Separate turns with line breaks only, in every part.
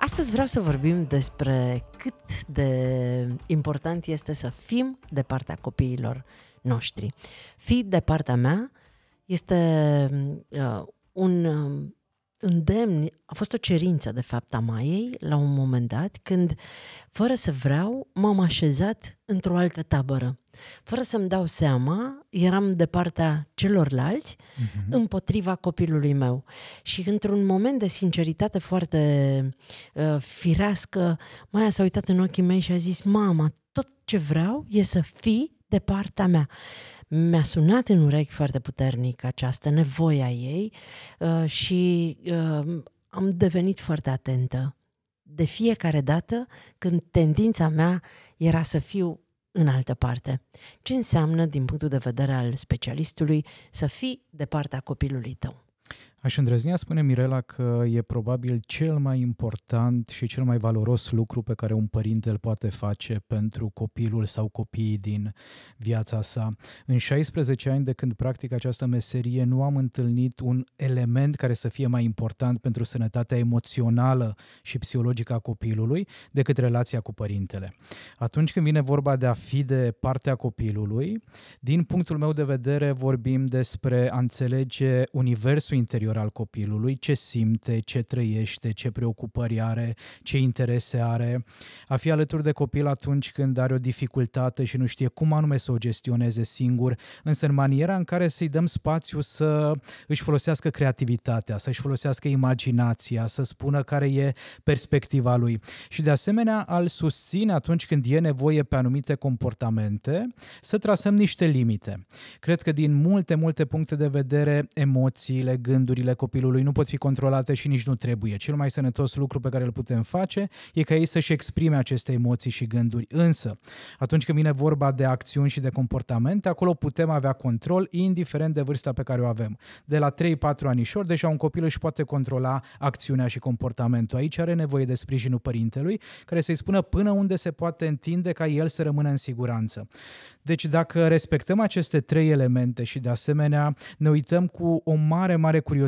Astăzi vreau să vorbim despre cât de important este să fim de partea copiilor noștri. Fi de partea mea este uh, un um, îndemn, a fost o cerință, de fapt, a Maiei, la un moment dat, când, fără să vreau, m-am așezat într-o altă tabără. Fără să-mi dau seama, eram de partea celorlalți uh-huh. împotriva copilului meu. Și într-un moment de sinceritate foarte uh, firească, Maia s-a uitat în ochii mei și a zis, mama, tot ce vreau e să fii de partea mea mi-a sunat în urechi foarte puternic această nevoie a ei uh, și uh, am devenit foarte atentă. De fiecare dată când tendința mea era să fiu în altă parte. Ce înseamnă, din punctul de vedere al specialistului, să fii de partea copilului tău?
Aș îndrăznea spune Mirela că e probabil cel mai important și cel mai valoros lucru pe care un părinte îl poate face pentru copilul sau copiii din viața sa. În 16 ani de când practic această meserie nu am întâlnit un element care să fie mai important pentru sănătatea emoțională și psihologică a copilului decât relația cu părintele. Atunci când vine vorba de a fi de partea copilului, din punctul meu de vedere vorbim despre a înțelege universul interior interior al copilului, ce simte, ce trăiește, ce preocupări are, ce interese are, a fi alături de copil atunci când are o dificultate și nu știe cum anume să o gestioneze singur, însă în maniera în care să-i dăm spațiu să își folosească creativitatea, să-și folosească imaginația, să spună care e perspectiva lui și de asemenea al susține atunci când e nevoie pe anumite comportamente să trasăm niște limite. Cred că din multe, multe puncte de vedere, emoțiile, gânduri, gândurile copilului nu pot fi controlate și nici nu trebuie. Cel mai sănătos lucru pe care îl putem face e ca ei să-și exprime aceste emoții și gânduri. Însă, atunci când vine vorba de acțiuni și de comportamente, acolo putem avea control, indiferent de vârsta pe care o avem. De la 3-4 anișori, deja un copil își poate controla acțiunea și comportamentul. Aici are nevoie de sprijinul părintelui, care să-i spună până unde se poate întinde ca el să rămână în siguranță. Deci dacă respectăm aceste trei elemente și de asemenea ne uităm cu o mare, mare curiozitate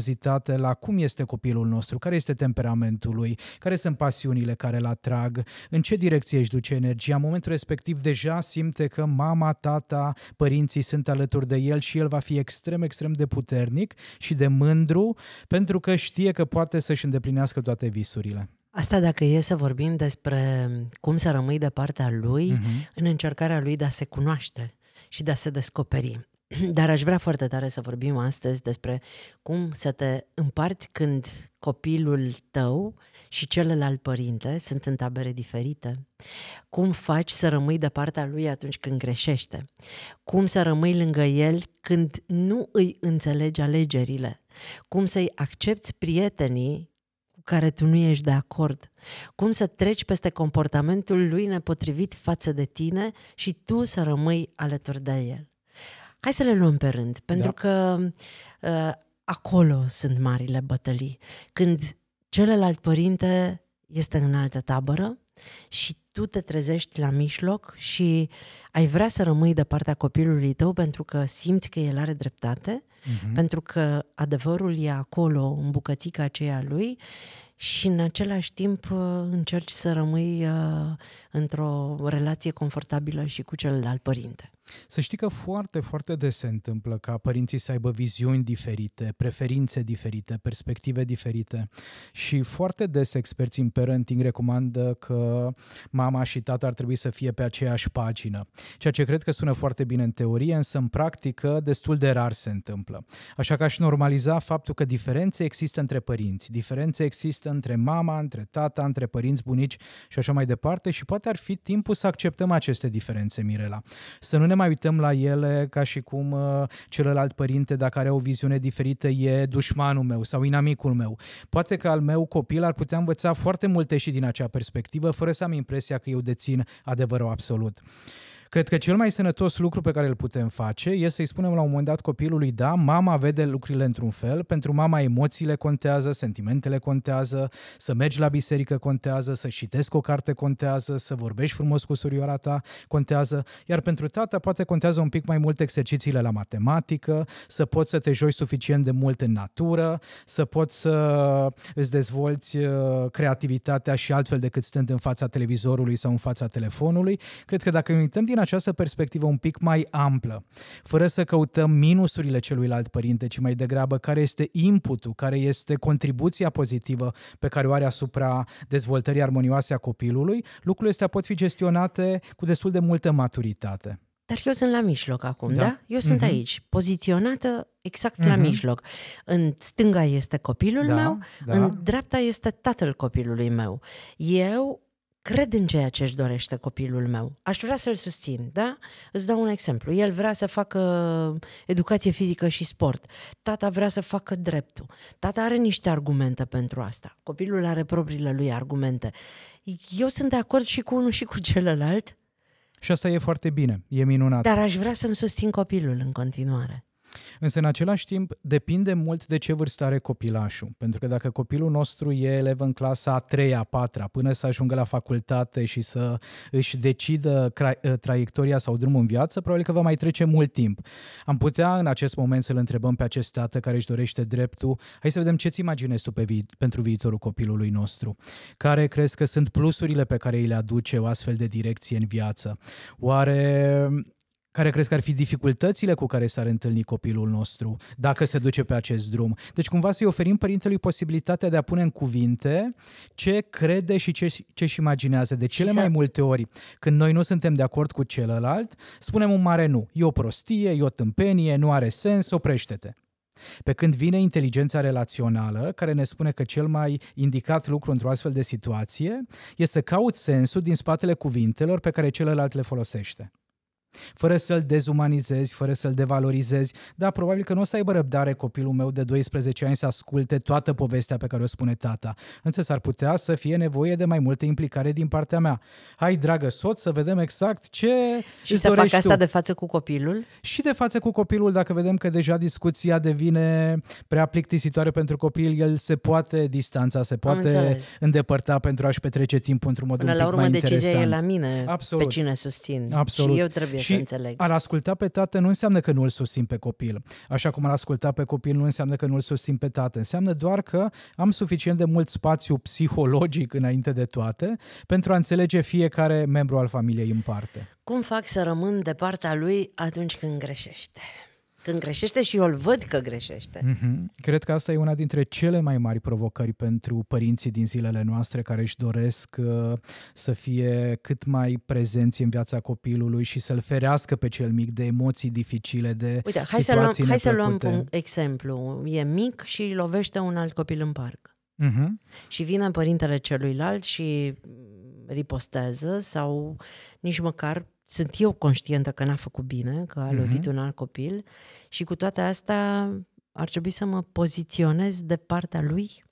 la cum este copilul nostru, care este temperamentul lui, care sunt pasiunile care îl atrag, în ce direcție își duce energia, în momentul respectiv deja simte că mama, tata, părinții sunt alături de el și el va fi extrem, extrem de puternic și de mândru pentru că știe că poate să-și îndeplinească toate visurile.
Asta dacă e să vorbim despre cum să rămâi de partea lui uh-huh. în încercarea lui de a se cunoaște și de a se descoperi. Dar aș vrea foarte tare să vorbim astăzi despre cum să te împarți când copilul tău și celălalt părinte sunt în tabere diferite. Cum faci să rămâi de partea lui atunci când greșește. Cum să rămâi lângă el când nu îi înțelegi alegerile. Cum să-i accepti prietenii care tu nu ești de acord. Cum să treci peste comportamentul lui nepotrivit față de tine și tu să rămâi alături de el. Hai să le luăm pe rând, pentru da. că uh, acolo sunt marile bătălii. Când celălalt părinte este în altă tabără și tu te trezești la mijloc și ai vrea să rămâi de partea copilului tău pentru că simți că el are dreptate, uh-huh. pentru că adevărul e acolo, în bucățica aceea lui și în același timp uh, încerci să rămâi uh, într-o relație confortabilă și cu celălalt părinte.
Să știi că foarte, foarte des se întâmplă ca părinții să aibă viziuni diferite, preferințe diferite, perspective diferite și foarte des experții în parenting recomandă că mama și tata ar trebui să fie pe aceeași pagină, ceea ce cred că sună foarte bine în teorie, însă în practică destul de rar se întâmplă. Așa că aș normaliza faptul că diferențe există între părinți, diferențe există între mama, între tata, între părinți, bunici și așa mai departe și poate ar fi timpul să acceptăm aceste diferențe, Mirela. Să nu ne mai uităm la ele ca și cum uh, celălalt părinte, dacă are o viziune diferită, e dușmanul meu sau inamicul meu. Poate că al meu copil ar putea învăța foarte multe și din acea perspectivă, fără să am impresia că eu dețin adevărul absolut. Cred că cel mai sănătos lucru pe care îl putem face este să-i spunem la un moment dat copilului, da, mama vede lucrurile într-un fel, pentru mama emoțiile contează, sentimentele contează, să mergi la biserică contează, să citesc o carte contează, să vorbești frumos cu surioara ta contează, iar pentru tata poate contează un pic mai mult exercițiile la matematică, să poți să te joci suficient de mult în natură, să poți să îți dezvolți uh, creativitatea și altfel decât stând în fața televizorului sau în fața telefonului. Cred că dacă ne uităm din această perspectivă un pic mai amplă, fără să căutăm minusurile celuilalt părinte, ci mai degrabă care este inputul, care este contribuția pozitivă pe care o are asupra dezvoltării armonioase a copilului, lucrurile astea pot fi gestionate cu destul de multă maturitate.
Dar eu sunt la mijloc acum, da? da? Eu sunt uh-huh. aici, poziționată exact uh-huh. la mhm. mijloc. În stânga este copilul da, meu, da. în dreapta este tatăl copilului meu. Eu cred în ceea ce își dorește copilul meu. Aș vrea să-l susțin, da? Îți dau un exemplu. El vrea să facă educație fizică și sport. Tata vrea să facă dreptul. Tata are niște argumente pentru asta. Copilul are propriile lui argumente. Eu sunt de acord și cu unul și cu celălalt.
Și asta e foarte bine, e minunat.
Dar aș vrea să-mi susțin copilul în continuare.
Însă, în același timp, depinde mult de ce vârstă are copilașul. Pentru că dacă copilul nostru e elev în clasa a treia, a patra, până să ajungă la facultate și să își decidă ă, traiectoria sau drumul în viață, probabil că va mai trece mult timp. Am putea în acest moment să-l întrebăm pe acest tată care își dorește dreptul, hai să vedem ce-ți imaginezi tu pe vi- pentru viitorul copilului nostru. Care crezi că sunt plusurile pe care îi le aduce o astfel de direcție în viață? Oare care crezi că ar fi dificultățile cu care s-ar întâlni copilul nostru dacă se duce pe acest drum. Deci cumva să-i oferim părintelui posibilitatea de a pune în cuvinte ce crede și ce, ce-și imaginează. De cele mai multe ori, când noi nu suntem de acord cu celălalt, spunem un mare nu. E o prostie, e o tâmpenie, nu are sens, oprește-te. Pe când vine inteligența relațională, care ne spune că cel mai indicat lucru într-o astfel de situație este să cauți sensul din spatele cuvintelor pe care celălalt le folosește fără să-l dezumanizezi, fără să-l devalorizezi. Da, probabil că nu o să aibă răbdare copilul meu de 12 ani să asculte toată povestea pe care o spune tata. Însă s-ar putea să fie nevoie de mai multă implicare din partea mea. Hai, dragă soț, să vedem exact ce
Și să facă asta tu. de față cu copilul?
Și de față cu copilul, dacă vedem că deja discuția devine prea plictisitoare pentru copil, el se poate distanța, se poate îndepărta pentru a-și petrece timpul într-un mod Până un pic
la urmă,
mai
decizia
interesant.
e la mine Absolut. pe cine susțin.
Absolut.
Și eu trebuie
și să
înțeleg.
ar asculta pe tată nu înseamnă că nu îl susțin pe copil. Așa cum ar asculta pe copil nu înseamnă că nu îl susțin pe tată. Înseamnă doar că am suficient de mult spațiu psihologic înainte de toate pentru a înțelege fiecare membru al familiei în parte.
Cum fac să rămân de partea lui atunci când greșește? Când greșește și eu îl văd că greșește.
Mm-hmm. Cred că asta e una dintre cele mai mari provocări pentru părinții din zilele noastre care își doresc uh, să fie cât mai prezenți în viața copilului și să-l ferească pe cel mic de emoții dificile, de
Uite, hai să luăm, hai să luăm un exemplu. E mic și lovește un alt copil în parc. Mm-hmm. Și vine părintele celuilalt și ripostează sau nici măcar sunt eu conștientă că n-a făcut bine, că a lovit mm-hmm. un alt copil și cu toate astea ar trebui să mă poziționez de partea lui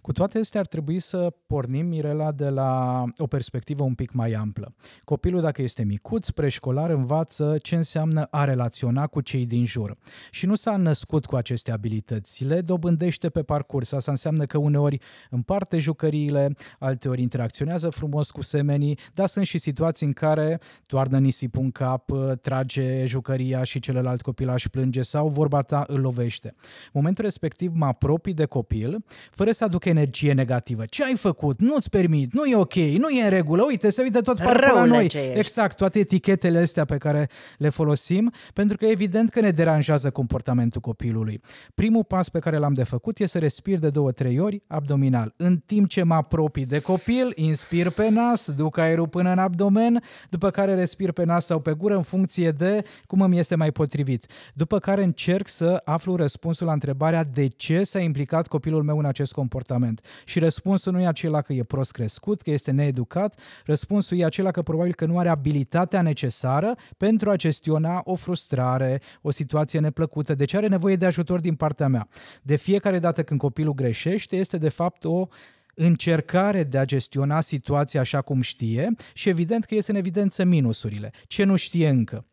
cu toate astea ar trebui să pornim, Mirela, de la o perspectivă un pic mai amplă. Copilul, dacă este micuț, preșcolar, învață ce înseamnă a relaționa cu cei din jur. Și nu s-a născut cu aceste abilități, le dobândește pe parcurs. Asta înseamnă că uneori împarte jucăriile, alteori interacționează frumos cu semenii, dar sunt și situații în care toarnă nisipul în cap, trage jucăria și celălalt copilaș plânge sau vorba ta îl lovește. În momentul respectiv mă apropii de copil, fără să aduc energie negativă. Ce ai făcut? Nu-ți permit, nu e ok, nu e în regulă, uite, se uită tot parcă la noi. Exact, toate etichetele astea pe care le folosim, pentru că evident că ne deranjează comportamentul copilului. Primul pas pe care l-am de făcut e să respir de două, trei ori abdominal. În timp ce mă apropii de copil, inspir pe nas, duc aerul până în abdomen, după care respir pe nas sau pe gură în funcție de cum îmi este mai potrivit. După care încerc să aflu răspunsul la întrebarea de ce s-a implicat copilul meu în acest comportament comportament. Și răspunsul nu e acela că e prost crescut, că este needucat, răspunsul e acela că probabil că nu are abilitatea necesară pentru a gestiona o frustrare, o situație neplăcută, deci are nevoie de ajutor din partea mea. De fiecare dată când copilul greșește, este de fapt o încercare de a gestiona situația așa cum știe și evident că iese în evidență minusurile. Ce nu știe încă?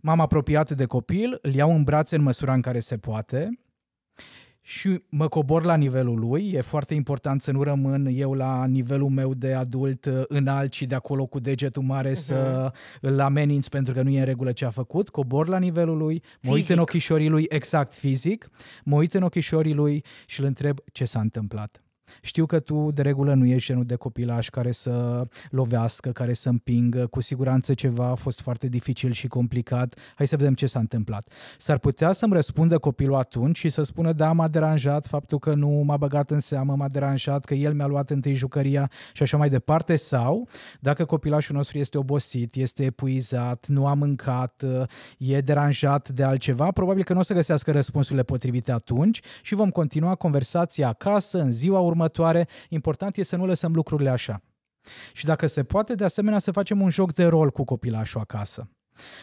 M-am apropiat de copil, îl iau în brațe în măsura în care se poate, și mă cobor la nivelul lui. E foarte important să nu rămân eu la nivelul meu de adult uh, înalt și de acolo cu degetul mare uh-huh. să îl ameninț pentru că nu e în regulă ce a făcut. Cobor la nivelul lui, mă uit în ochișorii lui, exact fizic, mă uit în ochișorii lui și îl întreb ce s-a întâmplat. Știu că tu de regulă nu ești genul de copilaș care să lovească, care să împingă, cu siguranță ceva a fost foarte dificil și complicat. Hai să vedem ce s-a întâmplat. S-ar putea să-mi răspundă copilul atunci și să spună da, m-a deranjat faptul că nu m-a băgat în seamă, m-a deranjat că el mi-a luat întâi jucăria și așa mai departe sau dacă copilașul nostru este obosit, este epuizat, nu a mâncat, e deranjat de altceva, probabil că nu o să găsească răspunsurile potrivite atunci și vom continua conversația acasă, în ziua următoare următoare. Important e să nu lăsăm lucrurile așa. Și dacă se poate, de asemenea, să facem un joc de rol cu copilașul acasă.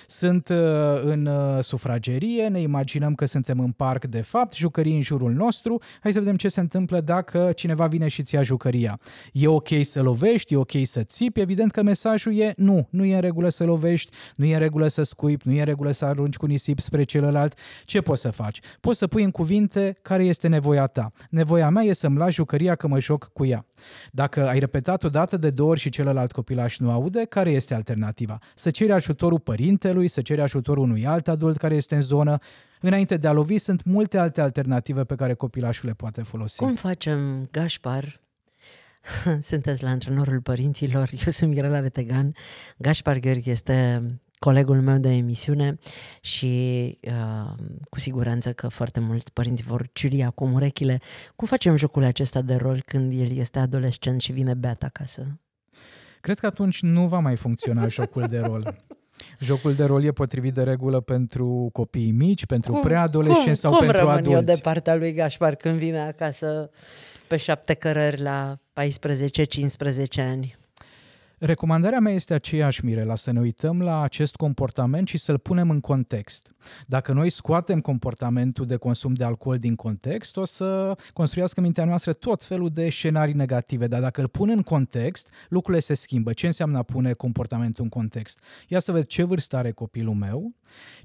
Sunt uh, în uh, sufragerie, ne imaginăm că suntem în parc de fapt, jucării în jurul nostru. Hai să vedem ce se întâmplă dacă cineva vine și ți ia jucăria. E ok să lovești, e ok să țipi, evident că mesajul e nu, nu e în regulă să lovești, nu e în regulă să scuipi, nu e în regulă să arunci cu nisip spre celălalt. Ce poți să faci? Poți să pui în cuvinte care este nevoia ta. Nevoia mea e să-mi lași jucăria că mă joc cu ea. Dacă ai repetat o dată de două ori și celălalt copilaș nu aude, care este alternativa? Să ceri ajutorul părinților părintelui, să cere ajutorul unui alt adult care este în zonă. Înainte de a lovi, sunt multe alte alternative pe care copilașul le poate folosi.
Cum facem, Gașpar? Sunteți la antrenorul părinților, eu sunt Mirela Retegan. Gașpar Gheorghe este colegul meu de emisiune și uh, cu siguranță că foarte mulți părinți vor ciuli acum urechile. Cum facem jocul acesta de rol când el este adolescent și vine beat acasă?
Cred că atunci nu va mai funcționa jocul de rol. Jocul de rol e potrivit de regulă pentru copiii mici, pentru cum, preadolescenți sau
cum
pentru
rămân
adulți.
eu de partea lui Gașpar când vine acasă pe șapte cărări la 14-15 ani?
Recomandarea mea este aceeași, Mirela, să ne uităm la acest comportament și să-l punem în context. Dacă noi scoatem comportamentul de consum de alcool din context, o să construiască mintea noastră tot felul de scenarii negative, dar dacă îl pun în context, lucrurile se schimbă. Ce înseamnă a pune comportamentul în context? Ia să ved ce vârstă are copilul meu,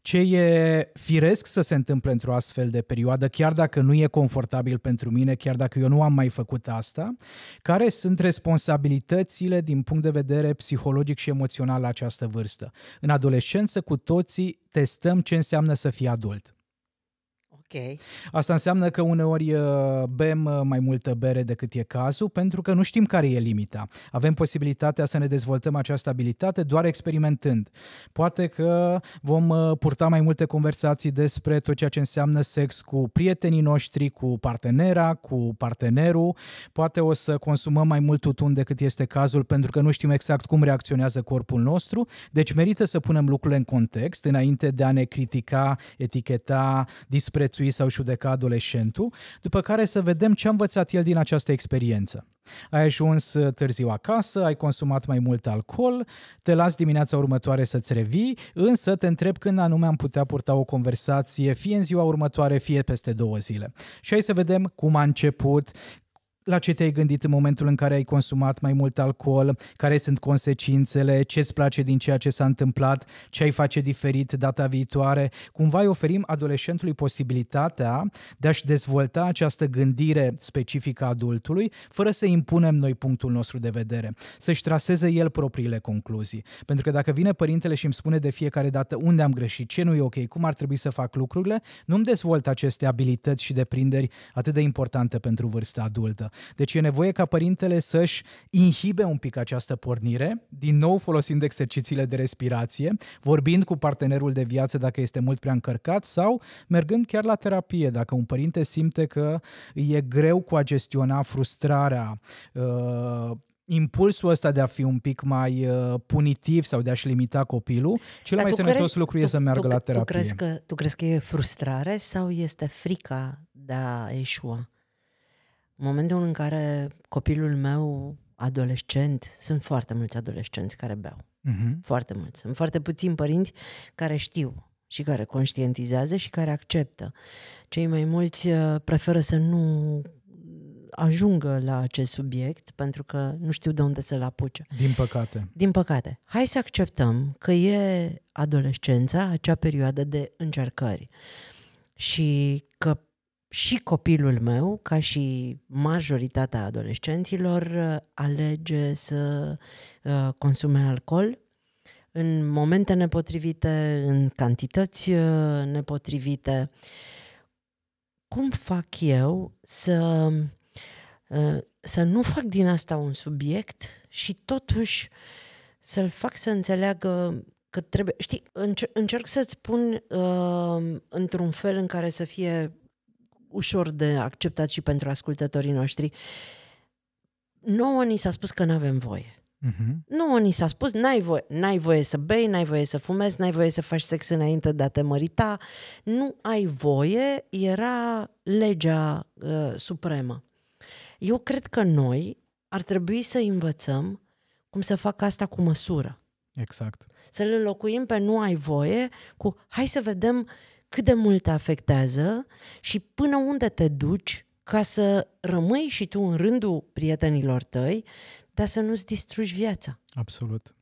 ce e firesc să se întâmple într-o astfel de perioadă, chiar dacă nu e confortabil pentru mine, chiar dacă eu nu am mai făcut asta, care sunt responsabilitățile din punct de vedere vedere psihologic și emoțional la această vârstă. În adolescență, cu toții testăm ce înseamnă să fii adult.
Okay.
Asta înseamnă că uneori uh, bem uh, mai multă bere decât e cazul pentru că nu știm care e limita. Avem posibilitatea să ne dezvoltăm această abilitate doar experimentând. Poate că vom uh, purta mai multe conversații despre tot ceea ce înseamnă sex cu prietenii noștri, cu partenera, cu partenerul. Poate o să consumăm mai mult tutun decât este cazul pentru că nu știm exact cum reacționează corpul nostru. Deci merită să punem lucrurile în context înainte de a ne critica, eticheta, disprețui supraviețui sau judeca adolescentul, după care să vedem ce a învățat el din această experiență. Ai ajuns uh, târziu acasă, ai consumat mai mult alcool, te las dimineața următoare să-ți revii, însă te întreb când anume am putea purta o conversație, fie în ziua următoare, fie peste două zile. Și hai să vedem cum a început, la ce te-ai gândit în momentul în care ai consumat mai mult alcool, care sunt consecințele, ce îți place din ceea ce s-a întâmplat, ce ai face diferit data viitoare. Cumva îi oferim adolescentului posibilitatea de a-și dezvolta această gândire specifică adultului, fără să impunem noi punctul nostru de vedere, să-și traseze el propriile concluzii. Pentru că dacă vine părintele și îmi spune de fiecare dată unde am greșit, ce nu e ok, cum ar trebui să fac lucrurile, nu-mi dezvolt aceste abilități și deprinderi atât de importante pentru vârsta adultă. Deci e nevoie ca părintele să-și inhibe un pic această pornire, din nou folosind exercițiile de respirație, vorbind cu partenerul de viață dacă este mult prea încărcat sau mergând chiar la terapie dacă un părinte simte că e greu cu a gestiona frustrarea, uh, impulsul ăsta de a fi un pic mai uh, punitiv sau de a-și limita copilul, cel Dar mai sănătos crezi, lucru tu, e să meargă
tu,
la terapie.
Tu crezi, că, tu crezi că e frustrare sau este frica de a eșua? În momentul în care copilul meu adolescent, sunt foarte mulți adolescenți care beau. Uh-huh. Foarte mulți. Sunt foarte puțini părinți care știu și care conștientizează și care acceptă. Cei mai mulți uh, preferă să nu ajungă la acest subiect pentru că nu știu de unde să-l apuce.
Din păcate.
Din păcate. Hai să acceptăm că e adolescența, acea perioadă de încercări și că și copilul meu, ca și majoritatea adolescenților, uh, alege să uh, consume alcool în momente nepotrivite, în cantități uh, nepotrivite. Cum fac eu să, să nu fac din asta un subiect și totuși să-l fac să înțeleagă că trebuie... Știi, încerc să-ți spun uh, într-un fel în care să fie ușor de acceptat și pentru ascultătorii noștri. Nouă ni s-a spus că nu avem voie. Uh-huh. Nouă ni s-a spus, n-ai voie, n-ai voie să bei, n-ai voie să fumezi, n-ai voie să faci sex înainte de a te mărita. Nu ai voie, era legea uh, supremă. Eu cred că noi ar trebui să învățăm cum să facă asta cu măsură.
Exact.
Să-l înlocuim pe nu ai voie cu hai să vedem uh, cât de mult te afectează și până unde te duci ca să rămâi și tu în rândul prietenilor tăi, dar să nu-ți distrugi viața.
Absolut.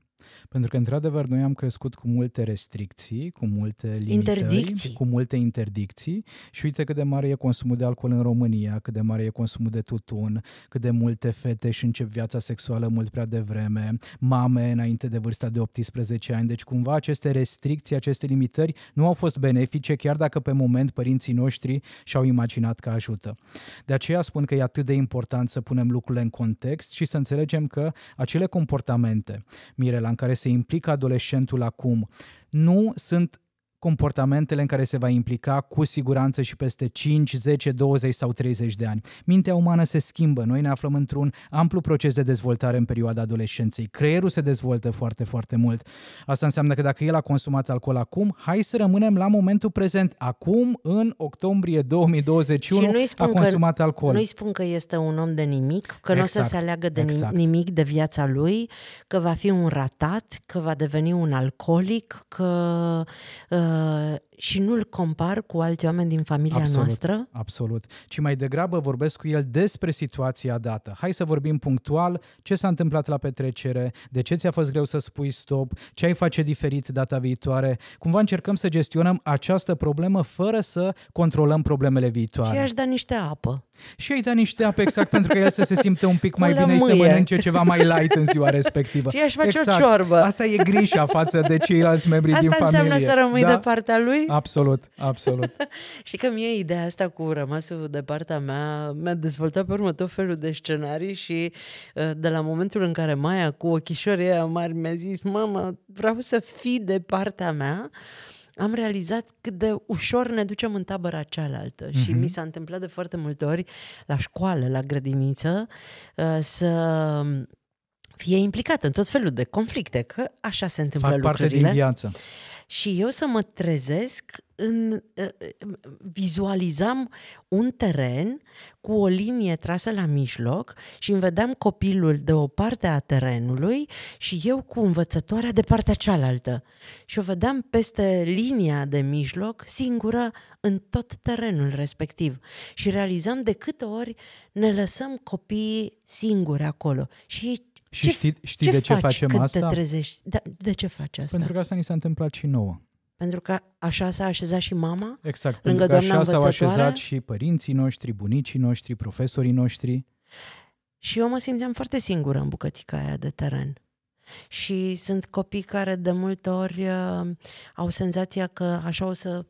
Pentru că, într-adevăr, noi am crescut cu multe restricții, cu multe limitări,
interdicții.
cu multe interdicții și uite cât de mare e consumul de alcool în România, cât de mare e consumul de tutun, cât de multe fete și încep viața sexuală mult prea devreme, mame înainte de vârsta de 18 ani. Deci, cumva, aceste restricții, aceste limitări nu au fost benefice, chiar dacă pe moment părinții noștri și-au imaginat că ajută. De aceea spun că e atât de important să punem lucrurile în context și să înțelegem că acele comportamente, Mirela, în care se implică adolescentul acum. Nu sunt comportamentele în care se va implica cu siguranță și peste 5, 10, 20 sau 30 de ani. Mintea umană se schimbă. Noi ne aflăm într-un amplu proces de dezvoltare în perioada adolescenței. Creierul se dezvoltă foarte, foarte mult. Asta înseamnă că dacă el a consumat alcool acum, hai să rămânem la momentul prezent. Acum, în octombrie 2021, a consumat
că,
alcool.
Nu-i spun că este un om de nimic, că exact, nu o să exact, se aleagă de exact. nimic de viața lui, că va fi un ratat, că va deveni un alcoolic, că uh, Uh, și nu-l compar cu alți oameni din familia
absolut,
noastră.
Absolut. Ci mai degrabă vorbesc cu el despre situația dată. Hai să vorbim punctual ce s-a întâmplat la petrecere, de ce ți-a fost greu să spui stop, ce ai face diferit data viitoare. Cumva încercăm să gestionăm această problemă fără să controlăm problemele viitoare.
Și aș da niște apă.
Și ai da niște apă exact pentru că el să se simte un pic mai bine și să mănânce ceva mai light în ziua respectivă.
Și aș face
exact.
o ciorbă.
Asta e grișa față de ceilalți membri
Asta
din familie.
Asta înseamnă să rămâi da? de partea lui?
Absolut, absolut.
Știi că mie ideea asta cu rămasul de partea mea mi-a dezvoltat pe urmă tot felul de scenarii și uh, de la momentul în care Maia cu ochișorii aia mari mi-a zis mamă, vreau să fii de partea mea, am realizat cât de ușor ne ducem în tabăra cealaltă mm-hmm. și mhm. mi s-a întâmplat de foarte multe ori la școală, la grădiniță, uh, să fie implicat în tot felul de conflicte, că așa se întâmplă
Fac
lucrurile.
parte din viață
și eu să mă trezesc în, uh, vizualizam un teren cu o linie trasă la mijloc și îmi vedeam copilul de o parte a terenului și eu cu învățătoarea de partea cealaltă. Și o vedeam peste linia de mijloc, singură, în tot terenul respectiv. Și realizam de câte ori ne lăsăm copiii singuri acolo. Și
și ce, știi, știi ce de ce facem
când
asta?
te trezești? De, da, de ce faci asta?
Pentru că asta ni s-a întâmplat și nouă.
Pentru că așa s-a așezat și mama?
Exact,
lângă
pentru că așa
s-au
așezat și părinții noștri, bunicii noștri, profesorii noștri.
Și eu mă simțeam foarte singură în bucățica aia de teren. Și sunt copii care de multe ori uh, au senzația că așa o să,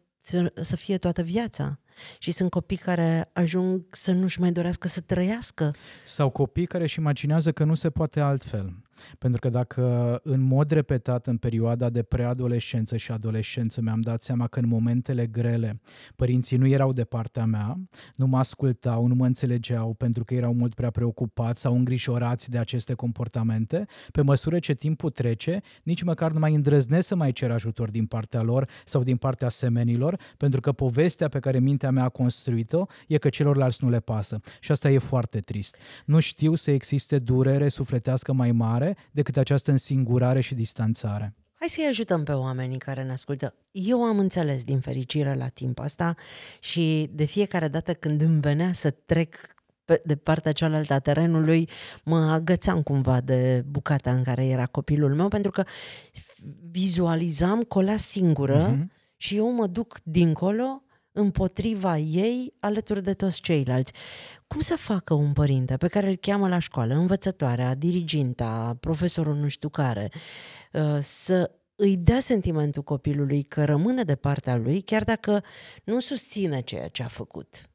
să fie toată viața. Și sunt copii care ajung să nu-și mai dorească să trăiască.
Sau copii care își imaginează că nu se poate altfel. Pentru că dacă în mod repetat în perioada de preadolescență și adolescență mi-am dat seama că în momentele grele părinții nu erau de partea mea, nu mă ascultau, nu mă înțelegeau pentru că erau mult prea preocupați sau îngrijorați de aceste comportamente, pe măsură ce timpul trece, nici măcar nu mai îndrăznesc să mai cer ajutor din partea lor sau din partea semenilor, pentru că povestea pe care mintea dinaintea mea a construit-o e că celorlalți nu le pasă. Și asta e foarte trist. Nu știu să existe durere sufletească mai mare decât această însingurare și distanțare.
Hai să-i ajutăm pe oamenii care ne ascultă. Eu am înțeles din fericire la timp asta și de fiecare dată când îmi venea să trec pe, de partea cealaltă a terenului, mă agățam cumva de bucata în care era copilul meu, pentru că vizualizam colea singură uh-huh. și eu mă duc dincolo împotriva ei alături de toți ceilalți. Cum să facă un părinte pe care îl cheamă la școală, învățătoarea, diriginta, profesorul nu știu care, uh, să îi dea sentimentul copilului că rămâne de partea lui, chiar dacă nu susține ceea ce a făcut?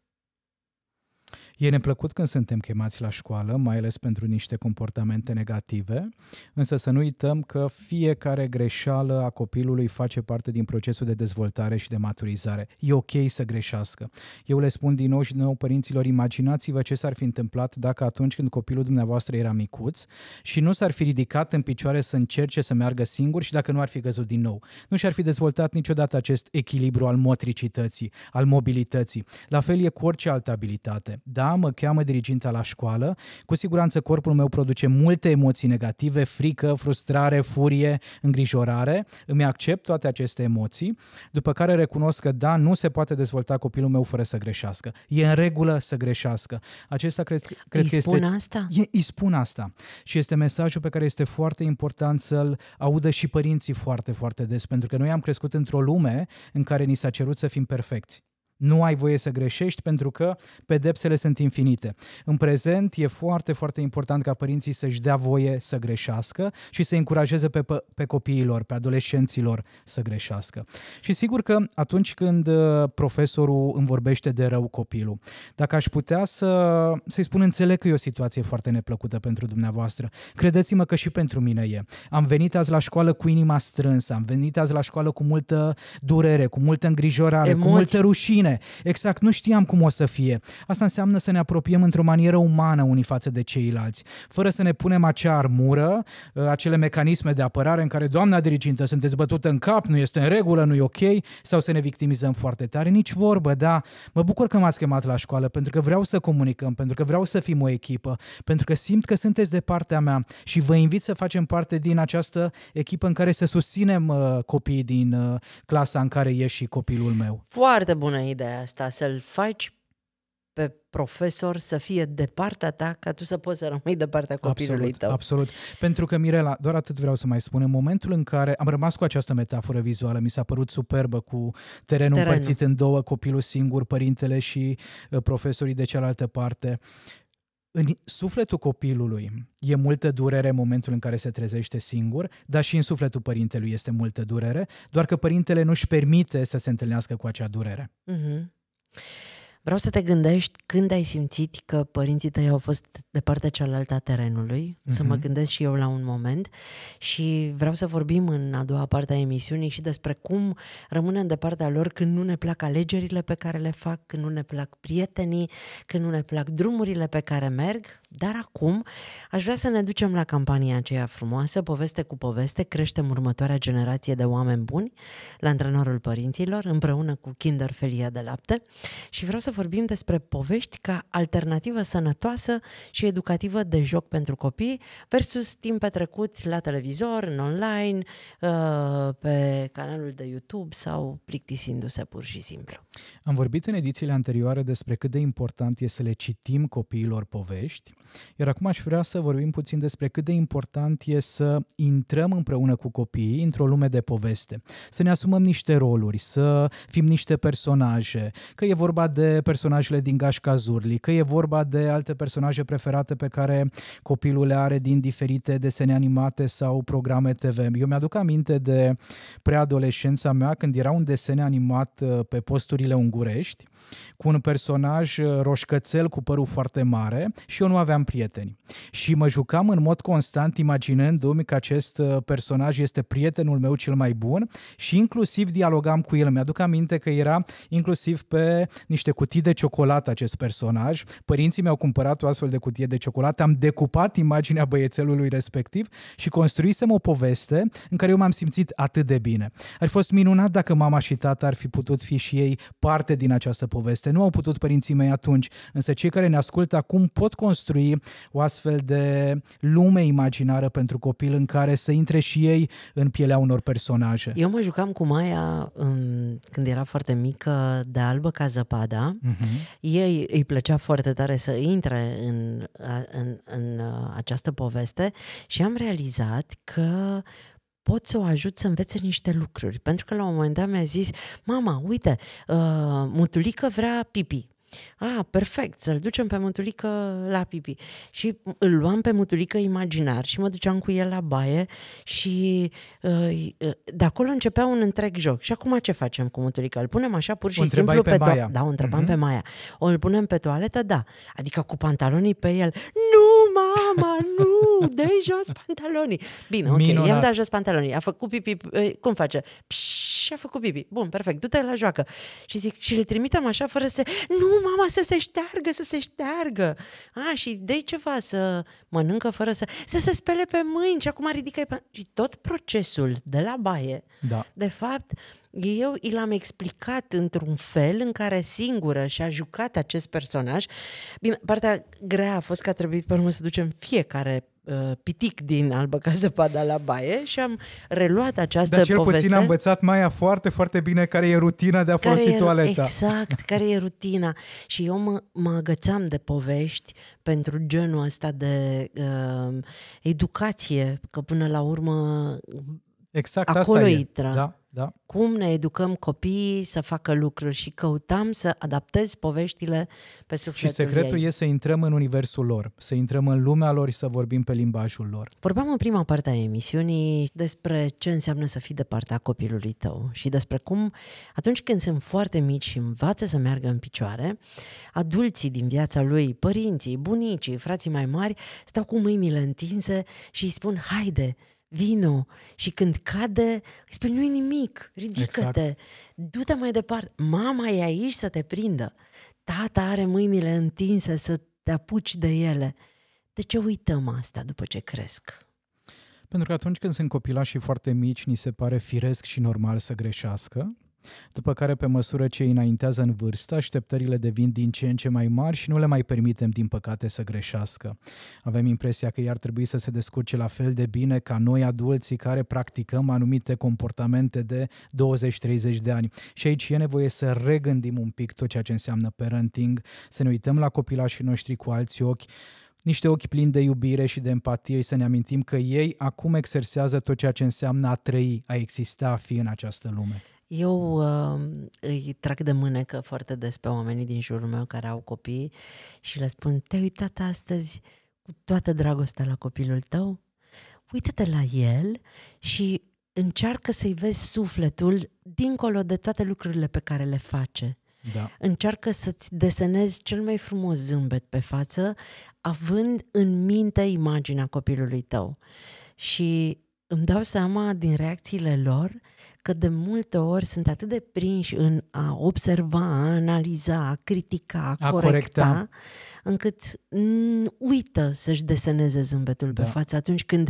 E neplăcut când suntem chemați la școală, mai ales pentru niște comportamente negative, însă să nu uităm că fiecare greșeală a copilului face parte din procesul de dezvoltare și de maturizare. E ok să greșească. Eu le spun din nou și din nou părinților, imaginați-vă ce s-ar fi întâmplat dacă atunci când copilul dumneavoastră era micuț și nu s-ar fi ridicat în picioare să încerce să meargă singur și dacă nu ar fi căzut din nou. Nu și-ar fi dezvoltat niciodată acest echilibru al motricității, al mobilității. La fel e cu orice altă abilitate. Da, da, mă cheamă diriginta la școală, cu siguranță corpul meu produce multe emoții negative, frică, frustrare, furie, îngrijorare, îmi accept toate aceste emoții, după care recunosc că da, nu se poate dezvolta copilul meu fără să greșească. E în regulă să greșească. Acesta cred, cred
îi
că
spun este... asta?
E, îi spun asta. Și este mesajul pe care este foarte important să-l audă și părinții foarte, foarte des, pentru că noi am crescut într-o lume în care ni s-a cerut să fim perfecți. Nu ai voie să greșești pentru că pedepsele sunt infinite. În prezent e foarte, foarte important ca părinții să-și dea voie să greșească și să încurajeze pe, pe copiilor, pe adolescenților să greșească. Și sigur că atunci când uh, profesorul îmi vorbește de rău copilul, dacă aș putea să, să-i spun înțeleg că e o situație foarte neplăcută pentru dumneavoastră, credeți-mă că și pentru mine e. Am venit azi la școală cu inima strânsă, am venit azi la școală cu multă durere, cu multă îngrijorare, Emoții. cu multă rușine, bine, exact, nu știam cum o să fie. Asta înseamnă să ne apropiem într-o manieră umană unii față de ceilalți, fără să ne punem acea armură, ă, acele mecanisme de apărare în care, doamna dirigintă, sunteți bătută în cap, nu este în regulă, nu e ok, sau să ne victimizăm foarte tare. Nici vorbă, da. Mă bucur că m-ați chemat la școală, pentru că vreau să comunicăm, pentru că vreau să fim o echipă, pentru că simt că sunteți de partea mea și vă invit să facem parte din această echipă în care să susținem uh, copiii din uh, clasa în care e și copilul meu.
Foarte bună idee ideea asta, să-l faci pe profesor să fie de partea ta ca tu să poți să rămâi de partea copilului
absolut,
tău.
Absolut. Pentru că, Mirela, doar atât vreau să mai spun, în momentul în care am rămas cu această metaforă vizuală, mi s-a părut superbă cu terenul, terenul. împărțit în două, copilul singur, părintele și uh, profesorii de cealaltă parte în sufletul copilului e multă durere în momentul în care se trezește singur, dar și în sufletul părintelui este multă durere, doar că părintele nu-și permite să se întâlnească cu acea durere.
Mm-hmm. Vreau să te gândești când ai simțit că părinții tăi au fost de partea cealaltă a terenului, uh-huh. să mă mhm. gândesc și eu la un moment și vreau să vorbim în a doua parte a emisiunii și despre cum rămânem de partea lor când nu ne plac alegerile pe care le fac, când nu ne plac prietenii, când nu ne plac drumurile pe care merg, dar acum aș vrea să ne ducem la campania aceea frumoasă, poveste cu poveste, creștem următoarea generație de oameni buni la antrenorul părinților împreună cu Kinder Felia de lapte și vreau să vorbim despre povești ca alternativă sănătoasă și educativă de joc pentru copii versus timp petrecut la televizor, în online, uh, pe canalul de YouTube sau plictisindu-se pur și simplu.
Am vorbit în edițiile anterioare despre cât de important e să le citim copiilor povești, iar acum aș vrea să vorbim puțin despre cât de important e să intrăm împreună cu copiii într-o lume de poveste, să ne asumăm niște roluri, să fim niște personaje, că e vorba de personajele din Gașca Zurli, că e vorba de alte personaje preferate pe care copilul le are din diferite desene animate sau programe TV. Eu mi-aduc aminte de preadolescența mea când era un desen animat uh, pe posturile ungurești cu un personaj uh, roșcățel cu părul foarte mare și eu nu aveam aveam prieteni. Și mă jucam în mod constant imaginându-mi că acest uh, personaj este prietenul meu cel mai bun și inclusiv dialogam cu el. Mi-aduc aminte că era inclusiv pe niște cutii de ciocolată acest personaj. Părinții mi-au cumpărat o astfel de cutie de ciocolată, am decupat imaginea băiețelului respectiv și construisem o poveste în care eu m-am simțit atât de bine. Ar fi fost minunat dacă mama și tata ar fi putut fi și ei parte din această poveste. Nu au putut părinții mei atunci, însă cei care ne ascultă acum pot construi o astfel de lume imaginară pentru copil în care să intre și ei în pielea unor personaje.
Eu mă jucam cu Maia când era foarte mică de albă ca zăpada. Uh-huh. Ei îi plăcea foarte tare să intre în, în, în uh, această poveste și am realizat că pot să o ajut să învețe niște lucruri. Pentru că la un moment dat mi-a zis, mama, uite, uh, mutulică vrea pipi. Ah, perfect, să-l ducem pe Mutulică la pipi. Și îl luam pe Mutulică imaginar și mă duceam cu el la baie și uh, de acolo începea un întreg joc. Și acum ce facem cu Mutulică? Îl punem așa pur și
o
simplu
pe, pe
toaletă. Da, o întrebam uh-huh. pe Maia. O îl punem pe toaletă? Da. Adică cu pantalonii pe el. Nu, mama, nu, dă jos pantalonii. Bine, ok, Minunat. i-am dat jos pantalonii. A făcut pipi, cum face? Pșșș, a făcut pipi. Bun, perfect, du-te la joacă. Și zic, și îl trimitem așa fără să... Nu, mama, să se șteargă, să se șteargă. A, și de ceva să mănâncă fără să... Să se spele pe mâini și acum ridică Și tot procesul de la baie,
da.
de fapt, eu i l-am explicat într-un fel în care singură și-a jucat acest personaj. Bine, partea grea a fost că a trebuit pe urmă să ducem fiecare uh, pitic din Albă ca zăpada la baie și am reluat această
Dar cel
poveste.
puțin a învățat Maia foarte, foarte bine care e rutina de a care folosi e, toaleta.
Exact, care e rutina. Și eu mă, mă agățam de povești pentru genul ăsta de uh, educație, că până la urmă
exact
acolo
asta
intră.
E. Da da.
cum ne educăm copiii să facă lucruri și căutam să adaptez poveștile pe sufletul
Și secretul
ei.
e să intrăm în universul lor, să intrăm în lumea lor și să vorbim pe limbajul lor.
Vorbeam în prima parte a emisiunii despre ce înseamnă să fii de partea copilului tău și despre cum atunci când sunt foarte mici și învață să meargă în picioare, adulții din viața lui, părinții, bunicii, frații mai mari, stau cu mâinile întinse și îi spun, haide, vino și când cade, îi spui, nu-i nimic, ridică-te, exact. du-te mai departe, mama e aici să te prindă, tata are mâinile întinse să te apuci de ele. De ce uităm asta după ce cresc?
Pentru că atunci când sunt copilași foarte mici, ni se pare firesc și normal să greșească după care, pe măsură ce înaintează în vârstă, așteptările devin din ce în ce mai mari și nu le mai permitem, din păcate, să greșească. Avem impresia că ei ar trebui să se descurce la fel de bine ca noi, adulții, care practicăm anumite comportamente de 20-30 de ani. Și aici e nevoie să regândim un pic tot ceea ce înseamnă parenting, să ne uităm la copilașii noștri cu alți ochi, niște ochi plini de iubire și de empatie și să ne amintim că ei acum exersează tot ceea ce înseamnă a trăi, a exista, a fi în această lume.
Eu uh, îi trag de mânecă foarte des pe oamenii din jurul meu care au copii și le spun, te-ai uitat astăzi cu toată dragostea la copilul tău? Uită-te la el și încearcă să-i vezi sufletul dincolo de toate lucrurile pe care le face.
Da.
Încearcă să-ți desenezi cel mai frumos zâmbet pe față, având în minte imaginea copilului tău. Și îmi dau seama din reacțiile lor că de multe ori sunt atât de prinși în a observa, a analiza, a critica, a, a corecta, corecta, încât n- uită să-și deseneze zâmbetul da. pe față atunci când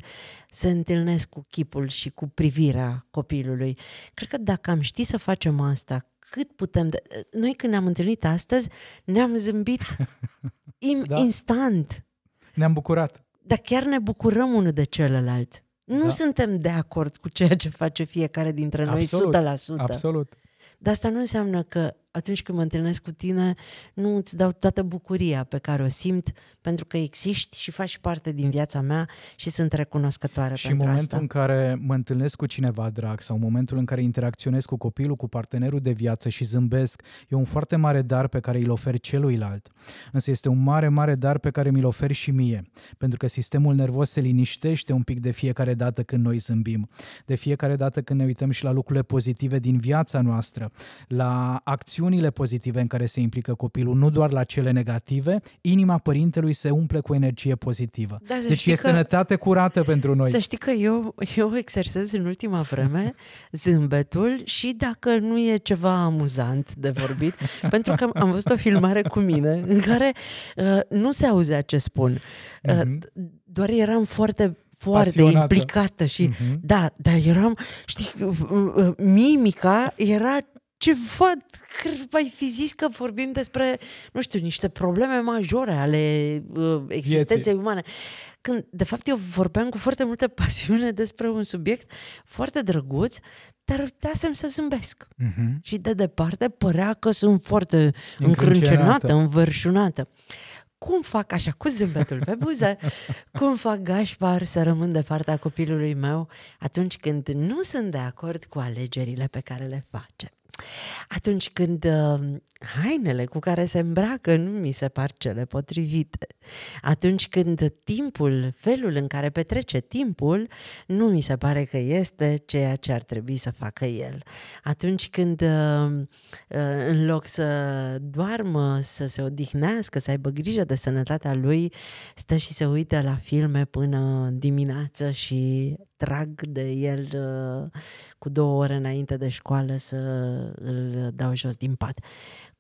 se întâlnesc cu chipul și cu privirea copilului. Cred că dacă am ști să facem asta, cât putem de... Noi când ne-am întâlnit astăzi, ne-am zâmbit im- da. instant.
Ne-am bucurat.
Dar chiar ne bucurăm unul de celălalt. Nu da. suntem de acord cu ceea ce face fiecare dintre noi absolut, 100%.
Absolut.
Dar asta nu înseamnă că atunci când mă întâlnesc cu tine, nu îți dau toată bucuria pe care o simt pentru că existi și faci parte din viața mea și sunt recunoscătoare
și
pentru
momentul
asta.
în care mă întâlnesc cu cineva drag sau momentul în care interacționez cu copilul, cu partenerul de viață și zâmbesc, e un foarte mare dar pe care îl ofer celuilalt. Însă este un mare, mare dar pe care mi-l ofer și mie, pentru că sistemul nervos se liniștește un pic de fiecare dată când noi zâmbim, de fiecare dată când ne uităm și la lucrurile pozitive din viața noastră, la acțiuni acțiunile pozitive în care se implică copilul, nu doar la cele negative, inima părintelui se umple cu energie pozitivă.
Da, să
deci
știi
e
că-
sănătate curată pentru noi.
Să știi că eu, eu exersez în ultima vreme zâmbetul și dacă nu e ceva amuzant de vorbit, pentru că am văzut o filmare cu mine în care uh, nu se auzea ce spun. Uh,
Mhm.
doar eram foarte foarte
Pasionată.
implicată și
Mhm.
da, dar eram, știi, uh, uh, mimica era ceva, cred, mai fi zis că vorbim despre, nu știu, niște probleme majore ale uh, existenței
Vieții.
umane. Când, de fapt, eu vorbeam cu foarte multă pasiune despre un subiect foarte drăguț, dar uitasem să zâmbesc.
Mhm.
Și de departe părea că sunt foarte
Încrâncenată.
încrâncenată, înverșunată. Cum fac așa, cu zâmbetul pe buze, cum fac Gașpar să rămân de partea copilului meu atunci când nu sunt de acord cu alegerile pe care le face? Atunci când uh, hainele cu care se îmbracă nu mi se par cele potrivite. Atunci când timpul, felul în care petrece timpul, nu mi se pare că este ceea ce ar trebui să facă el. Atunci când uh, uh, în loc să doarmă, să se odihnească, să aibă grijă de sănătatea lui, stă și se uită la filme până dimineață și trag de el uh, cu două ore înainte de școală să îl dau jos din pat.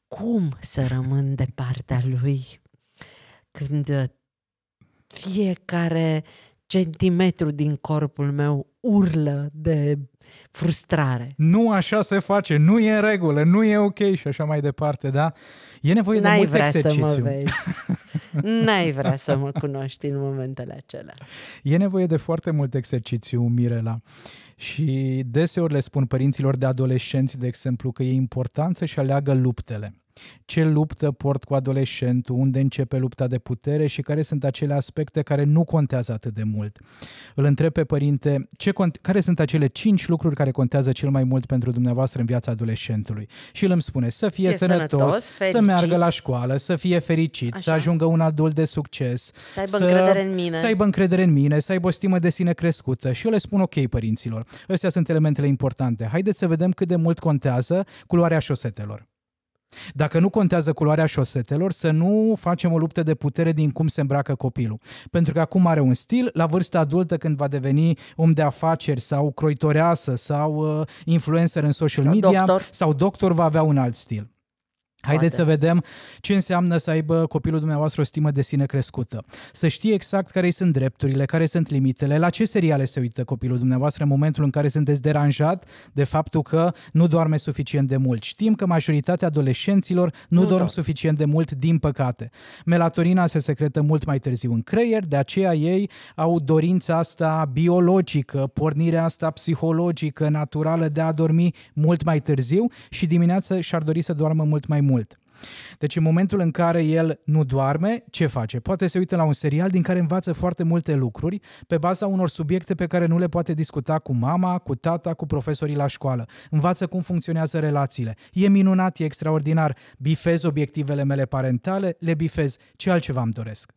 Cum să rămân de partea lui când uh, fiecare centimetru din corpul meu urlă de frustrare?
Nu așa se face, nu e în regulă, nu e ok și așa mai departe, da? E nevoie de
N-ai
mult
vrea să
exercițiu.
mă vezi. N-ai vrea să mă cunoști în momentele acelea.
E nevoie de foarte mult exercițiu, Mirela. Și deseori le spun părinților de adolescenți, de exemplu, că e important să-și aleagă luptele. Ce luptă port cu adolescentul, unde începe lupta de putere și care sunt acele aspecte care nu contează atât de mult. Îl întreb pe părinte ce cont- care sunt acele cinci lucruri care contează cel mai mult pentru dumneavoastră în viața adolescentului. Și el îmi spune să fie,
Fie
sănătos,
sănătos,
să
fericit.
meargă la școală, să fie fericit, să
Așa.
ajungă un adult de succes,
Să aibă încredere în mine.
să aibă încredere în mine, să aibă o stimă de sine crescută. Și eu le spun, ok, părinților, astea sunt elementele importante. Haideți să vedem cât de mult contează culoarea șosetelor. Dacă nu contează culoarea șosetelor, să nu facem o luptă de putere din cum se îmbracă copilul. Pentru că acum are un stil, la vârsta adultă, când va deveni om de afaceri sau croitoreasă sau uh, influencer în social
Sau
media
doctor.
sau doctor, va avea un alt stil. Haideți
Poate.
să vedem ce înseamnă să aibă copilul dumneavoastră o stimă de sine crescută. Să știe exact care sunt drepturile, care sunt limitele, la ce seriale se uită copilul dumneavoastră în momentul în care sunteți deranjat de faptul că nu doarme suficient de mult. Știm că majoritatea adolescenților nu,
Nu
dorm
dorm.
suficient de mult, din păcate. Melatonina se secretă mult mai târziu în creier, de aceea ei au dorința asta biologică, pornirea asta psihologică, naturală de a dormi mult mai târziu și dimineața și-ar dori să doarmă mult mai mult. Deci în momentul în care el nu doarme, ce face? Poate se uită la un serial din care învață foarte multe lucruri pe baza unor subiecte pe care nu le poate discuta cu mama, cu tata, cu profesorii la școală. Învață cum funcționează relațiile. E minunat, e extraordinar. Bifez obiectivele mele parentale, le bifez. Ce altceva îmi doresc?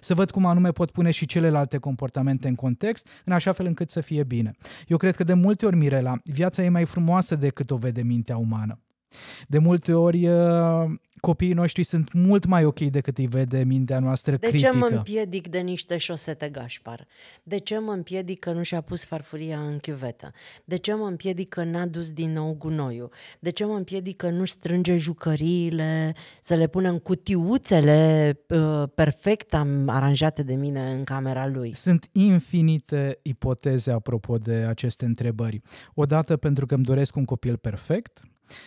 Să văd cum anume pot pune și celelalte comportamente în context, în așa fel încât să fie bine. Eu cred că de multe ori, Mirela, viața e mai frumoasă decât o vede mintea umană. De multe ori uh, copiii noștri sunt mult mai ok decât îi vede mintea noastră
De
critică.
ce mă împiedic de niște șosete Gașpar? De ce mă împiedic că nu și-a pus farfuria în chiuvetă? De ce mă împiedic că n-a dus din nou gunoiul? De ce mă împiedic că nu strânge jucăriile, să le pună în cutiuțele uh, perfect am aranjate de mine în camera lui?
Sunt infinite ipoteze apropo de aceste întrebări. Odată pentru că îmi doresc un copil perfect,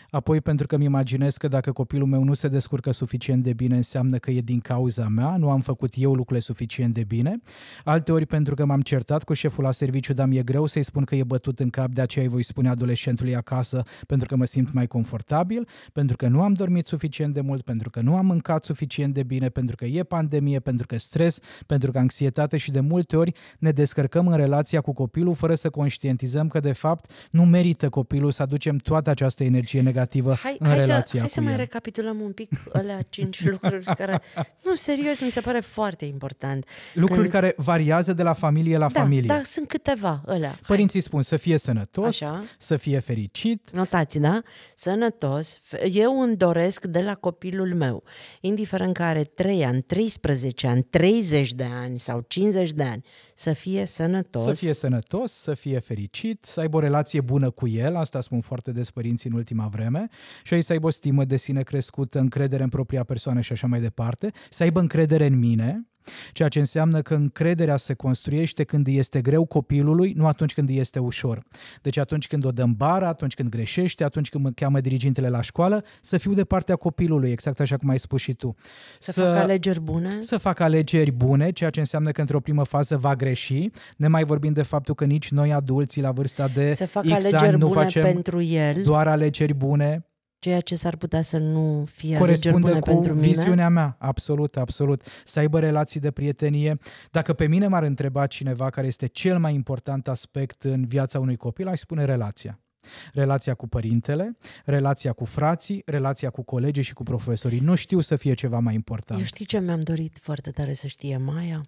apoi pentru că îmi imaginez că dacă copilul meu nu se descurcă suficient de bine, înseamnă că e din cauza mea, nu am făcut eu lucrurile suficient de bine, alteori pentru că m-am certat cu șeful la serviciu, dar mi-e greu să-i spun că e bătut în cap, de aceea îi voi spune adolescentului acasă pentru că mă simt mai confortabil, pentru că nu am dormit suficient de mult, pentru că nu am mâncat suficient de bine, pentru că e pandemie, pentru că stres, pentru că anxietate și de multe ori ne descărcăm în relația cu copilul fără să conștientizăm că de fapt nu merită copilul să aducem toată această energie energie negativă
hai,
în
hai
relația
să, hai
cu
să mai
el.
recapitulăm un pic alea cinci lucruri care... Nu, serios, mi se pare foarte important.
Lucruri
Când-
care variază de la familie la
Da,
familie.
da, sunt câteva alea. Hai.
Părinții spun să fie sănătos,
Așa.
să fie fericit,
Notați, da? Sănătos. F- Eu îmi doresc de la copilul meu, indiferent că are 3 ani, 13 ani, 30 de ani sau 50 de ani, să fie sănătos.
Să fie sănătos, să fie fericit, să aibă o relație bună cu el, asta spun foarte des părinții în ultima vreme, și ai să aibă o stimă de sine crescută, încredere în propria persoană și așa mai departe, să aibă încredere în mine, ceea ce înseamnă că încrederea se construiește când îi este greu copilului, nu atunci când îi este ușor. Deci atunci când o dăm bara, atunci când greșește, atunci când mă cheamă dirigintele la școală, să fiu de partea copilului, exact așa cum ai spus și tu.
Să, facă alegeri bune.
să facă alegeri bune, ceea ce înseamnă că într-o primă fază va greși. Ne mai vorbim de faptul că nici noi adulții la vârsta de
Să facă
X
alegeri
ani nu
bune
facem
pentru el,
doar alegeri bune,
ceea ce s-ar putea să nu fie alegeri
corespunde
bune
cu
pentru mine.
viziunea mea. Absolut, absolut. Să aibă relații de prietenie. Dacă pe mine m-ar întreba cineva care este cel mai important aspect în viața unui copil, aș spune relația. Relația cu părintele, relația cu frații, relația cu colegii și cu profesorii. Nu știu să fie ceva mai important.
Eu știi ce mi-am dorit foarte tare să știe Maia?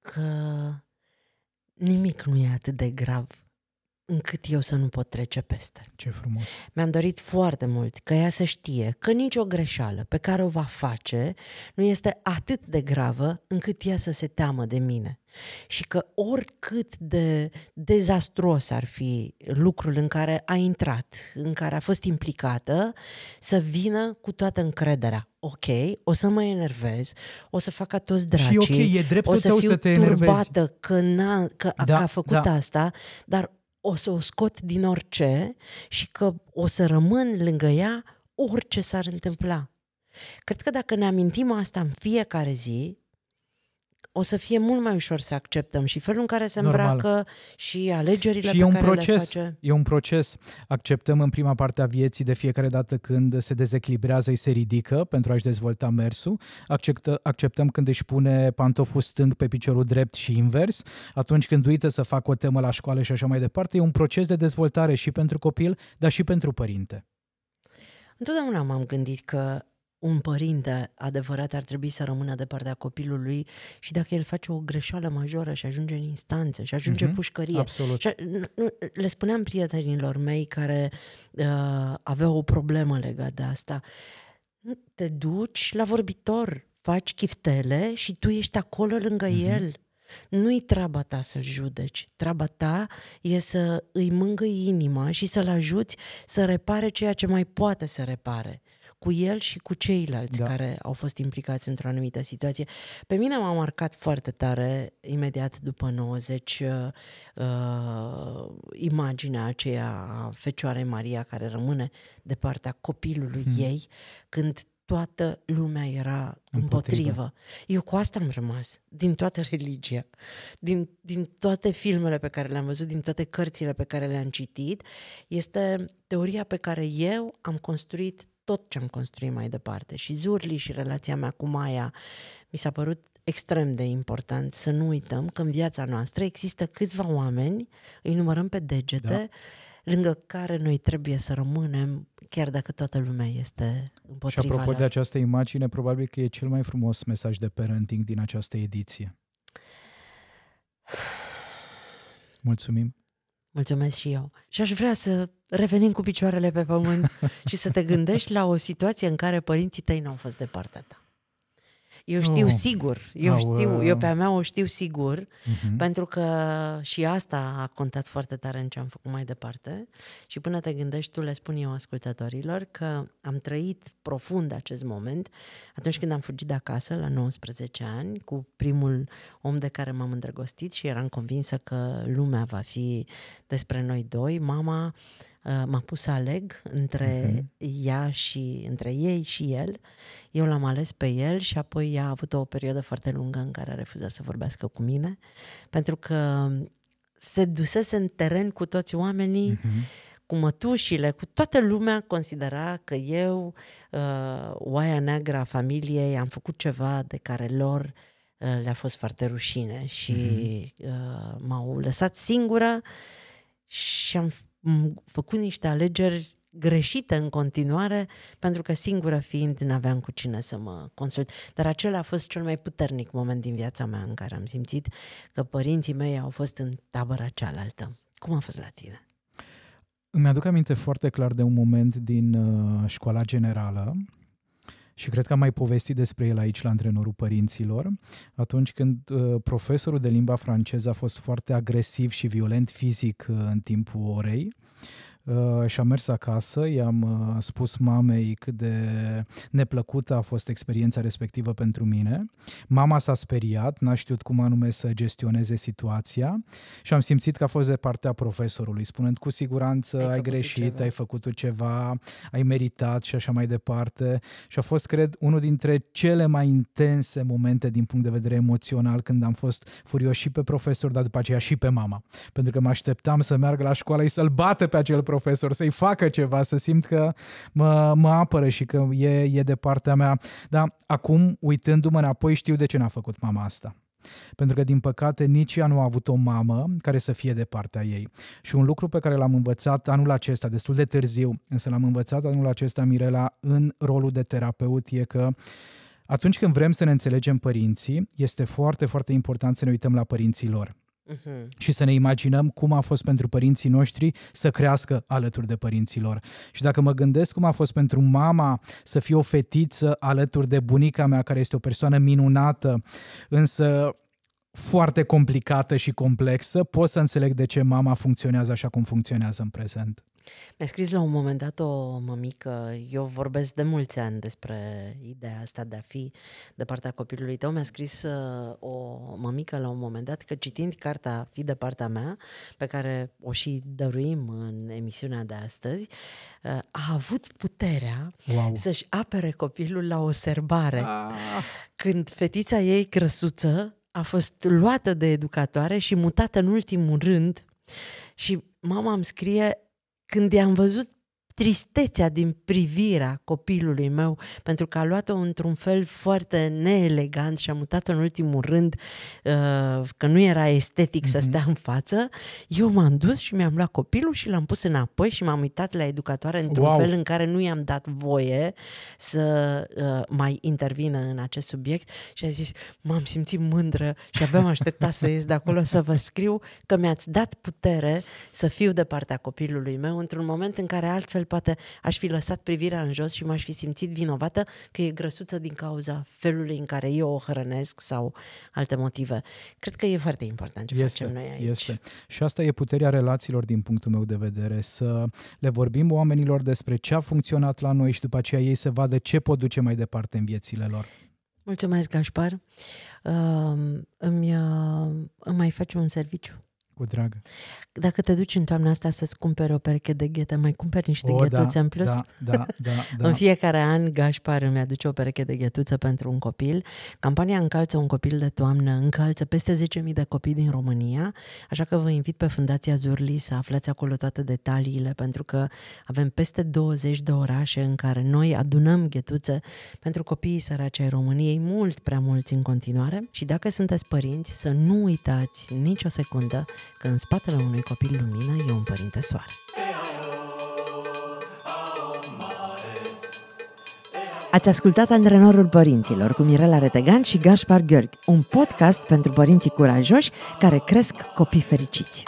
Că nimic nu e atât de grav încât eu să nu pot trece peste.
Ce frumos.
Mi-am dorit foarte mult ca ea să știe că nicio greșeală pe care o va face nu este atât de gravă încât ea să se teamă de mine. Și că oricât de dezastruos ar fi lucrul în care a intrat, în care a fost implicată, să vină cu toată încrederea. Ok, o să mă enervez, o să fac ca toți dracii,
Și ok, e dreptul
o să
tău
fiu
să te enervezi.
turbată că, n-a, că,
Da,
da, că a făcut
da.
asta, dar o să o scot din orice și că o să rămân lângă ea orice s-ar întâmpla. Cred că dacă ne amintim asta în fiecare zi, o să fie mult mai ușor să acceptăm și felul în care se
Normal.
îmbracă și alegerile
Și
pe
e un
care le
proces.
face.
E un proces. Acceptăm în prima parte a vieții de fiecare dată când se dezechilibrează, îi se ridică pentru a-și dezvolta mersul. Acceptă, acceptăm când își pune pantoful stâng pe piciorul drept și invers. Atunci când uită să facă o temă la școală și așa mai departe. E un proces de dezvoltare și pentru copil, dar și pentru părinte.
Întotdeauna m-am gândit că un părinte adevărat ar trebui să rămână de partea copilului și dacă el face o greșeală majoră și ajunge în instanță și ajunge
Mhm,
în pușcărie.
Absolut.
Și, nu, nu, le spuneam prietenilor mei care uh, aveau o problemă legată de asta. Nu te duci la vorbitor, faci chiftele și tu ești acolo lângă
Mhm.
el. Nu-i treaba ta să-l judeci. Treaba ta e să îi mângâi inima și să-l ajuți să repare ceea ce mai poate să repare cu el și cu ceilalți
Da.
da. care au fost implicați într-o anumită situație. Pe mine m-a marcat foarte tare, imediat după 90, uh, uh, imaginea aceea a Fecioarei Maria care rămâne de partea copilului
Hmm.
hmm. ei, când toată lumea era
Împotrivă.
împotrivă. Eu cu asta am rămas, din toată religia, din, din toate filmele pe care le-am văzut, din toate cărțile pe care le-am citit. Este teoria pe care eu am construit tot ce am construit mai departe. Și Zurli și relația mea cu Maia mi s-a părut extrem de important să nu uităm că în viața noastră există câțiva oameni, îi numărăm pe degete, da. lângă care noi trebuie să rămânem, chiar dacă toată lumea este
Și
împotriva
apropo
lor.
de această imagine, probabil că e cel mai frumos mesaj de parenting din această ediție. Mulțumim!
Mulțumesc și eu. Și aș vrea să revenim cu picioarele pe pământ și să te gândești la o situație în care părinții tăi n-au fost de partea ta. Eu știu
Oh.
sigur, eu
Au,
știu,
uh,
eu pe a mea o știu sigur,
Mhm.
pentru că și asta a contat foarte tare în ce am făcut mai departe și până te gândești tu, le spun eu ascultătorilor că am trăit profund acest moment atunci când am fugit de acasă la 19 ani cu primul om de care m-am îndrăgostit și eram convinsă că lumea va fi despre noi doi. Mama uh, m-a pus să aleg între
Mhm.
ea și între ei și el. Eu l-am ales pe el și apoi ea a avut o perioadă foarte lungă în care a refuzat să vorbească cu mine pentru că se dusese în teren cu toți oamenii,
Mhm.
cu mătușile, cu toată lumea considera că eu, uh, oaia neagră a familiei, am făcut ceva de care lor uh, le-a fost foarte rușine și uh, m-au lăsat singură și am f- m- făcut niște alegeri greșită în continuare, pentru că singură fiind n-aveam cu cine să mă consult. Dar acela a fost cel mai puternic moment din viața mea în care am simțit că părinții mei au fost în tabăra cealaltă. Cum a fost la tine?
Îmi aduc aminte foarte clar de un moment din uh, școala generală și cred că am mai povestit despre el aici la antrenorul părinților, atunci când uh, profesorul de limba franceză a fost foarte agresiv și violent fizic uh, în timpul orei Uh, și am mers acasă, i-am uh, spus mamei cât de neplăcută a fost experiența respectivă pentru mine. Mama s-a speriat, n-a știut cum anume să gestioneze situația și am simțit că a fost de partea profesorului, spunând cu siguranță ai, ai greșit, ceva. ai făcut ceva, ai meritat și așa mai departe. Și a fost, cred, unul dintre cele mai intense momente din punct de vedere emoțional când am fost furios și pe profesor, dar după aceea și pe mama. Pentru că mă așteptam să meargă la școală și să-l bată pe acel profesor profesor, să-i facă ceva, să simt că mă, mă apără și că e, e de partea mea. Dar acum, uitându-mă înapoi, știu de ce n-a făcut mama asta. Pentru că, din păcate, nici ea nu a avut o mamă care să fie de partea ei. Și un lucru pe care l-am învățat anul acesta, destul de târziu, însă l-am învățat anul acesta, Mirela, în rolul de terapeut, e că atunci când vrem să ne înțelegem părinții, este foarte, foarte important să ne uităm la părinții lor uh-huh. și să ne imaginăm cum a fost pentru părinții noștri să crească alături de părinților. Și dacă mă gândesc cum a fost pentru mama să fie o fetiță alături de bunica mea, care este o persoană minunată, însă foarte complicată și complexă, pot să înțeleg de ce mama funcționează așa cum funcționează în prezent.
Mi-a scris la un moment dat o mămică, eu vorbesc de mulți ani despre ideea asta de a fi de partea copilului tău, mi-a scris uh, o mămică la un moment dat că citind cartea Fi de partea mea, pe care o și dăruim în emisiunea de astăzi, uh, a avut puterea wow. să-și apere copilul la o serbare. Ah. Când fetița ei crăsuță a fost luată de educatoare și mutată în ultimul rând și mama îmi scrie când i-am văzut tristețea din privirea copilului meu, pentru că a luat-o într-un fel foarte neelegant și a mutat-o în ultimul rând, uh, că nu era estetic mm-hmm. să mhm. stea în față, eu m-am dus și mi-am luat copilul și l-am pus înapoi și m-am uitat la educatoare într-un wow. fel în care nu i-am dat voie să uh, mai intervină în acest subiect și a zis, m-am simțit mândră și abia am așteptat să ies de acolo să vă scriu că mi-ați dat putere să fiu de partea copilului meu într-un moment în care altfel poate aș fi lăsat privirea în jos și m-aș fi simțit vinovată că e grăsuță din cauza felului în care eu o hrănesc sau alte motive. Cred că e foarte important ce este, facem noi aici.
Este. Și asta e puterea relațiilor din punctul meu de vedere, să le vorbim oamenilor despre ce a funcționat la noi și după aceea ei să vadă ce pot duce mai departe în viețile lor.
Mulțumesc, Gașpar. Uh, îmi, uh, îmi mai faci un serviciu.
Cu drag.
Dacă te duci în toamna asta să-ți cumperi o pereche de ghete, mai cumperi niște o, ghetuțe
da,
în plus?
Da, da, da, da.
în fiecare an, Gașpar îmi aduce o pereche de ghetuță pentru un copil. Campania Încalță un copil de toamnă încalță peste 10.000 de copii din România, așa că vă invit pe Fundația Zurli să aflați acolo toate detaliile, pentru că avem peste 20 de orașe în care noi adunăm ghetuțe pentru copiii săraci ai României, mult prea mulți în continuare. Și dacă sunteți părinți, să nu uitați nicio secundă că în spatele unui copil lumină e un părinte soare. Ați ascultat Antrenorul Părinților cu Mirela Retegan și Gaspar Gheorghe, un podcast pentru părinții curajoși care cresc copii fericiți.